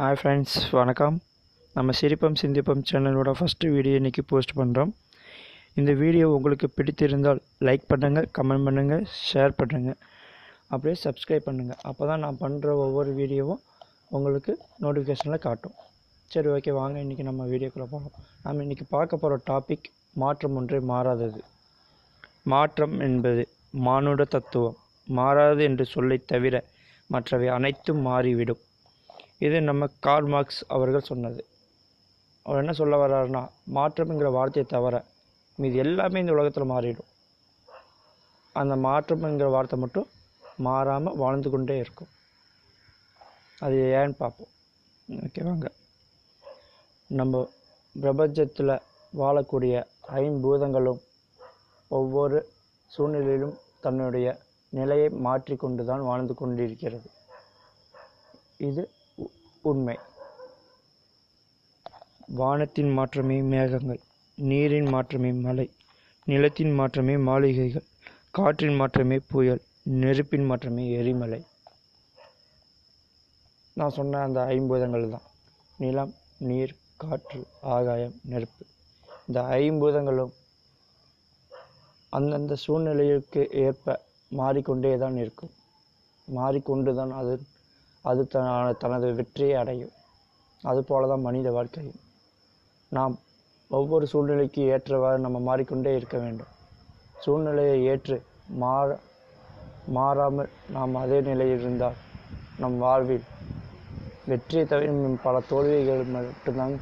Hi friends வணக்கம். நம்ம சிரிப்பம் சிந்திப்பம் சேனலோட ஃபஸ்ட்டு வீடியோ இன்றைக்கி போஸ்ட் பண்ணுறோம் இந்த வீடியோ உங்களுக்கு பிடித்திருந்தால் லைக் பண்ணுங்கள் கமெண்ட் பண்ணுங்கள் ஷேர் பண்ணுங்கள் அப்படியே சப்ஸ்கிரைப் பண்ணுங்கள் அப்போ தான் நான் பண்ணுற ஒவ்வொரு வீடியோவும் உங்களுக்கு நோட்டிஃபிகேஷனில் காட்டும். சரி ஓகே வாங்க இன்றைக்கி நம்ம வீடியோக்குள்ளே போகலாம் நம்ம இன்றைக்கி பார்க்க போகிற டாபிக் மாற்றம் ஒன்றே மாறாதது. மாற்றம் என்பது மானுட தத்துவம். மாறாது என்று சொல்லை தவிர மற்றவை அனைத்தும் மாறிவிடும். இது நம்ம கார்ல் மார்க்ஸ் அவர்கள் சொன்னது. அவர் என்ன சொல்ல வர்றாருன்னா மாற்றம்ங்கிற வார்த்தையை தவிர மீது எல்லாமே இந்த உலகத்தில் மாறிடும். அந்த மாற்றம்ங்கிற வார்த்தை மட்டும் மாறாமல் வாழ்ந்து கொண்டே இருக்கும். அது ஏன்னு பார்ப்போம். ஓகேவாங்க நம்ம பிரபஞ்சத்தில் வாழக்கூடிய ஐம்பூதங்களும் ஒவ்வொரு சூழ்நிலையிலும் தன்னுடைய நிலையை மாற்றிக்கொண்டு தான் வாழ்ந்து கொண்டிருக்கிறது. இது உண்மை. வானத்தின் மாற்றமே மேகங்கள் நீரின் மாற்றமே மலை நிலத்தின் மாற்றமே மாளிகைகள் காற்றின் மாற்றமே புயல் நெருப்பின் மாற்றமே எரிமலை. நான் சொன்ன அந்த ஐம்பூதங்கள் தான். நிலம் நீர் காற்று ஆகாயம் நெருப்பு. இந்த ஐம்பூதங்களும் அந்தந்த சூழ்நிலைக்கு ஏற்ப மாறிக்கொண்டே தான் இருக்கும். மாறிக்கொண்டு தான் அது அது த- தனது வெற்றியை அடையும். அதுபோல தான் மனித வாழ்க்கையும். நாம் ஒவ்வொரு சூழ்நிலைக்கு ஏற்றவாறு நம்ம மாறிக்கொண்டே இருக்க வேண்டும். சூழ்நிலையை ஏற்று மாற மாறாமல் நாம் அதே நிலையில் இருந்தால் நம் வாழ்வில் வெற்றியை தவிர பல தோல்விகள் மட்டும்தான்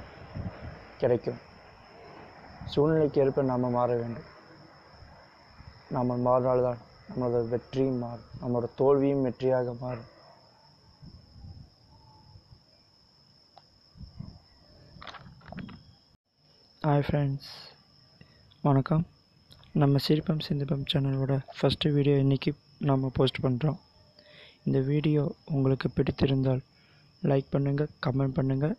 கிடைக்கும். சூழ்நிலைக்கு ஏற்ப நாம் மாற வேண்டும். நாம் மாறினால்தான் நம்மளோட வெற்றியும் மாறும். நம்மளோட தோல்வியும் வெற்றியாக மாறும். ஹாய் ஃப்ரெண்ட்ஸ் வணக்கம். நம்ம சிரிப்பம் சிந்திப்பம் சேனலோட ஃபஸ்ட்டு வீடியோ இன்றைக்கி நம்ம போஸ்ட் பண்ணுறோம் இந்த வீடியோ உங்களுக்கு பிடித்திருந்தால் லைக் பண்ணுங்கள் கமெண்ட் பண்ணுங்கள்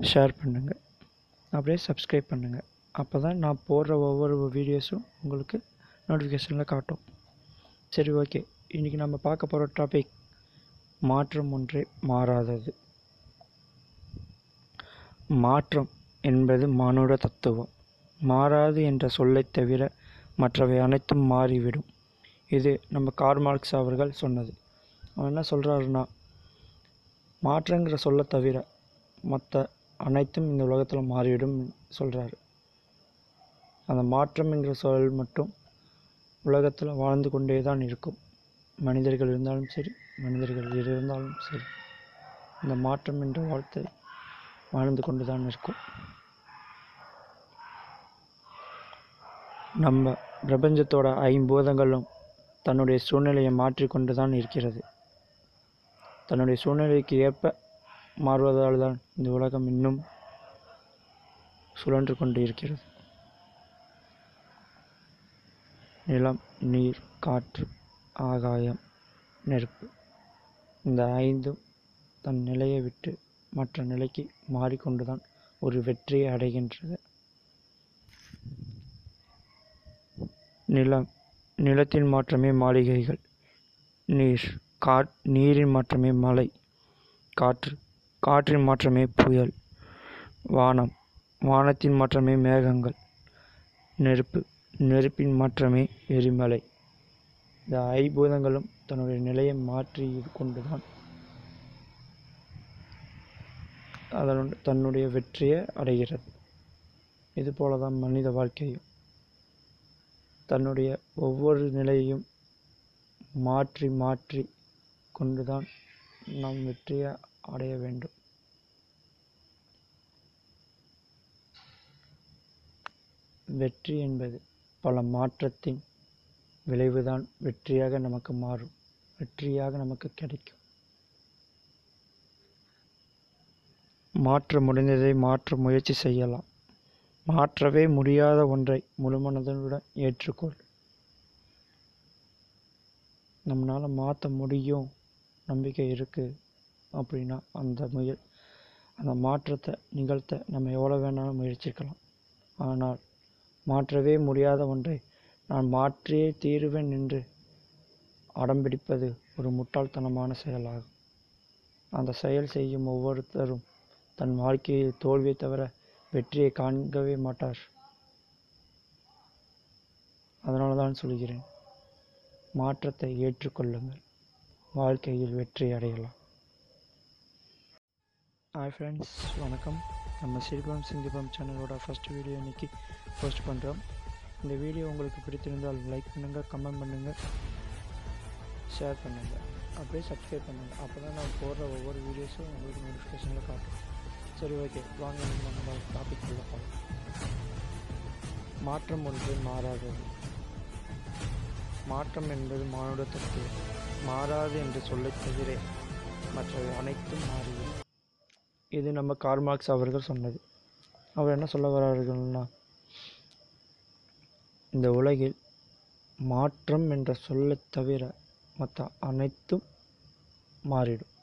ஷேர் பண்ணுங்கள் அப்படியே சப்ஸ்கிரைப் பண்ணுங்கள் அப்போ தான் நான் போடுற ஒவ்வொரு வீடியோஸும் உங்களுக்கு நோட்டிஃபிகேஷனில் காட்டும். சரி ஓகே இன்றைக்கி நம்ம பார்க்க போகிற டாபிக் மாற்றம் ஒன்றே மாறாதது. மாற்றம் என்பது மானுட தத்துவம். மாறாது என்ற சொல்லைத் தவிர மற்றவை அனைத்தும் மாறிவிடும். இது நம்ம கார்ல் மார்க்ஸ் அவர்கள் சொன்னது. அவன் என்ன சொல்கிறாருன்னா மாற்றங்கிற சொல்ல தவிர மற்ற அனைத்தும் இந்த உலகத்தில் மாறிவிடும் சொல்கிறாரு அந்த மாற்றம்ங்கிற சொல் மட்டும் உலகத்தில் வாழ்ந்து கொண்டே தான் இருக்கும். மனிதர்கள் இருந்தாலும் சரி மனிதர்கள் இருந்தாலும் சரி இந்த மாற்றம் என்ற வார்த்தை வாழ்ந்து கொண்டு தான் இருக்கும். நம்ம பிரபஞ்சத்தோட ஐம்பூதங்களும் தன்னுடைய சூழ்நிலையை மாற்றிக்கொண்டு தான் இருக்கிறது. தன்னுடைய சூழ்நிலைக்கு ஏற்ப மாறுவதால் தான் இந்த உலகம் இன்னும் சுழன்று கொண்டு இருக்கிறது. நிலம் நீர் காற்று ஆகாயம் நெருப்பு இந்த ஐந்தும் தன் நிலையை விட்டு மற்ற நிலைக்கு மாறிக்கொண்டுதான் ஒரு வெற்றியை அடைகின்றது. நிலம் நிலத்தின் மாற்றமே மாளிகைகள். நீர் காற் நீரின் மாற்றமே மலை. காற்று காற்றின் மாற்றமே புயல். வானம் வானத்தின் மாற்றமே மேகங்கள். நெருப்பு நெருப்பின் மாற்றமே எரிமலை. இந்த ஐபூதங்களும் தன்னுடைய நிலையை மாற்றி கொண்டுதான் அதனுடைய தன்னுடைய வெற்றியை அடைகிறது. இதுபோல தான் மனித வாழ்க்கையும். தன்னுடைய ஒவ்வொரு நிலையையும் மாற்றி மாற்றி கொண்டுதான் நாம் வெற்றியை அடைய வேண்டும். வெற்றி என்பது பல மாற்றத்தின் விளைவுதான். வெற்றியாக நமக்கு மாறும். வெற்றியாக நமக்கு கிடைக்கும். மாற்ற முடிந்ததை மாற்ற முயற்சி செய்யலாம். மாற்றவே முடியாத ஒன்றை முழுமனதுடன் ஏற்றுக்கொள். நம்மளால் மாற்ற முடியும். நம்பிக்கை இருக்குது அப்படின்னா அந்த முய அந்த மாற்றத்தை நிகழ்த்த நம்ம எவ்வளோ வேணாலும் முயற்சிக்கலாம். ஆனால் மாற்றவே முடியாத ஒன்றை நான் மாற்றியே தீருவேன் என்று அடம்பிடிப்பது ஒரு முட்டாள்தனமான செயலாகும். அந்த செயல் செய்யும் ஒவ்வொருத்தரும் தன் வாழ்க்கையில் தோல்வியை தவிர வெற்றியை காண்கவே மாட்டார். அதனால தான் சொல்கிறேன் மாற்றத்தை ஏற்றுக்கொள்ளுங்கள். வாழ்க்கையில் வெற்றி அடையலாம். ஹாய் ஃப்ரெண்ட்ஸ் வணக்கம். நம்ம சிரிப்பம் சிந்திப்பம் சேனலோட ஃபஸ்ட் வீடியோ இன்றைக்கி போஸ்ட் பண்ணுறோம் இந்த வீடியோ உங்களுக்கு பிடித்திருந்தால் லைக் பண்ணுங்கள் கமெண்ட் பண்ணுங்கள் ஷேர் பண்ணுங்கள் அப்படியே சப்ஸ்கிரைப் பண்ணுங்கள் அப்போ தான் நான் போடுற ஒவ்வொரு வீடியோஸும் உங்களுக்கு நோட்டிஃபிகேஷனில் காட்டும். சரி ஓகே வாங்க நம்ம டாபிக் உள்ள போகலாம் மாற்றம் ஒன்று மாறாதது. மாற்றம் என்பது மானுடத்திற்கு மாறாது என்று சொல்லத் தவிர மற்றவை அனைத்தும் மாறிவிடும். இது நம்ம கார்மார்க்ஸ் அவர்கள் சொன்னது. அவர் என்ன சொல்ல வர்றார்கள்னா இந்த உலகில் மாற்றம் என்ற சொல்ல தவிர மற்ற அனைத்தும் மாறிடும்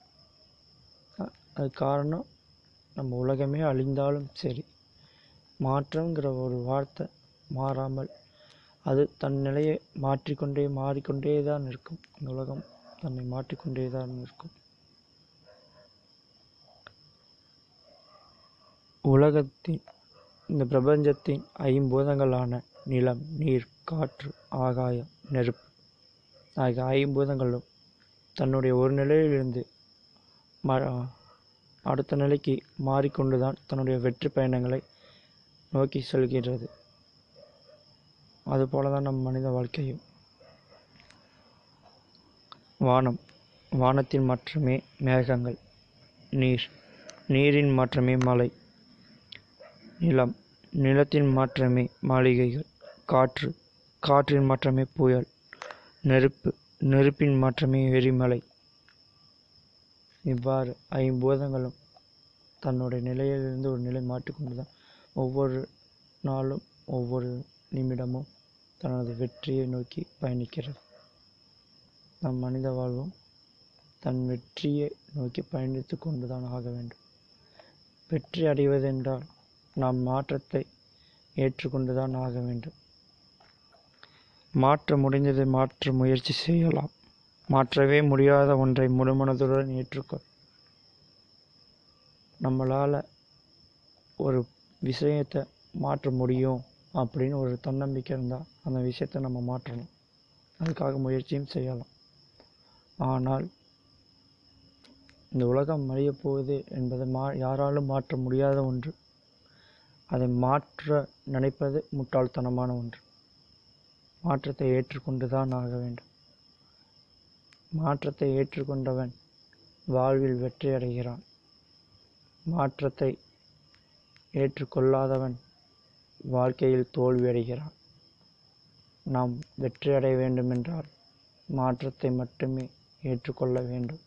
அது காரணம் நம்ம உலகமே அழிந்தாலும் சரி மாற்றங்கிற ஒரு வார்த்தை மாறாமல் அது தன் நிலையை மாற்றிக்கொண்டே மாறிக்கொண்டே தான் இருக்கும். இந்த உலகம் தன்னை மாற்றிக்கொண்டே தான் இருக்கும். உலகத்தின் இந்த பிரபஞ்சத்தின் ஐம்பூதங்களான நிலம் நீர் காற்று ஆகாயம் நெருப்பு ஆகிய ஐம்பூதங்களும் தன்னுடைய ஒரு நிலையிலிருந்து ம அடுத்த நிலைக்கு மாறிக்கொண்டுதான் தன்னுடைய வெற்றி பயணங்களை நோக்கி செல்கின்றது. அதுபோல தான் நம் மனித வாழ்க்கையும். வானம் வானத்தின் மாற்றமே மேகங்கள் நீர் நீரின் மாற்றமே மலை நிலம் நிலத்தின் மாற்றமே மாளிகைகள் காற்று காற்றின் மாற்றமே புயல் நெருப்பு நெருப்பின் மாற்றமே எரிமலை. இவ்வாறு ஐம்பூதங்களும் தன்னுடைய நிலையிலிருந்து ஒரு நிலை மாற்றிக்கொண்டு தான் ஒவ்வொரு நாளும் ஒவ்வொரு நிமிடமும் தனது வெற்றியை நோக்கி பயணிக்கிறது. நம் மனித வாழ்வும் தன் வெற்றியை நோக்கி பயணித்து கொண்டுதான் ஆக வேண்டும். வெற்றி அடைவதென்றால் நாம் மாற்றத்தை ஏற்றுக்கொண்டுதான் ஆக வேண்டும். மாற்ற முடிந்ததை மாற்ற முயற்சி செய்யலாம். மாற்றவே முடியாத ஒன்றை முழுமனதுடன் ஏற்றுக்கொள். நம்மளால் ஒரு விஷயத்தை மாற்ற முடியும் அப்படின்னு ஒரு தன்னம்பிக்கை இருந்தால் அந்த விஷயத்தை நம்ம மாற்றணும். அதுக்காக முயற்சியும் செய்யலாம். ஆனால் இந்த உலகம் அழியப் போகுது என்பது மா யாராலும் மாற்ற முடியாத ஒன்று. அதை மாற்ற நினைப்பது முட்டாள்தனமான ஒன்று. மாற்றத்தை ஏற்றுக்கொண்டு தான் ஆக வேண்டும். மாற்றத்தை ஏற்றுக்கொண்டவன் வாழ்வில் வெற்றி அடைகிறான். மாற்றத்தை ஏற்றுக்கொள்ளாதவன் வாழ்க்கையில் தோல்வியடைகிறான். நாம் வெற்றி அடைய வேண்டுமென்றால் மாற்றத்தை மட்டுமே ஏற்றுக்கொள்ள வேண்டும்.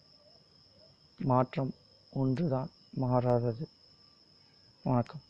மாற்றம் ஒன்றுதான் மாறாதது. வணக்கம்.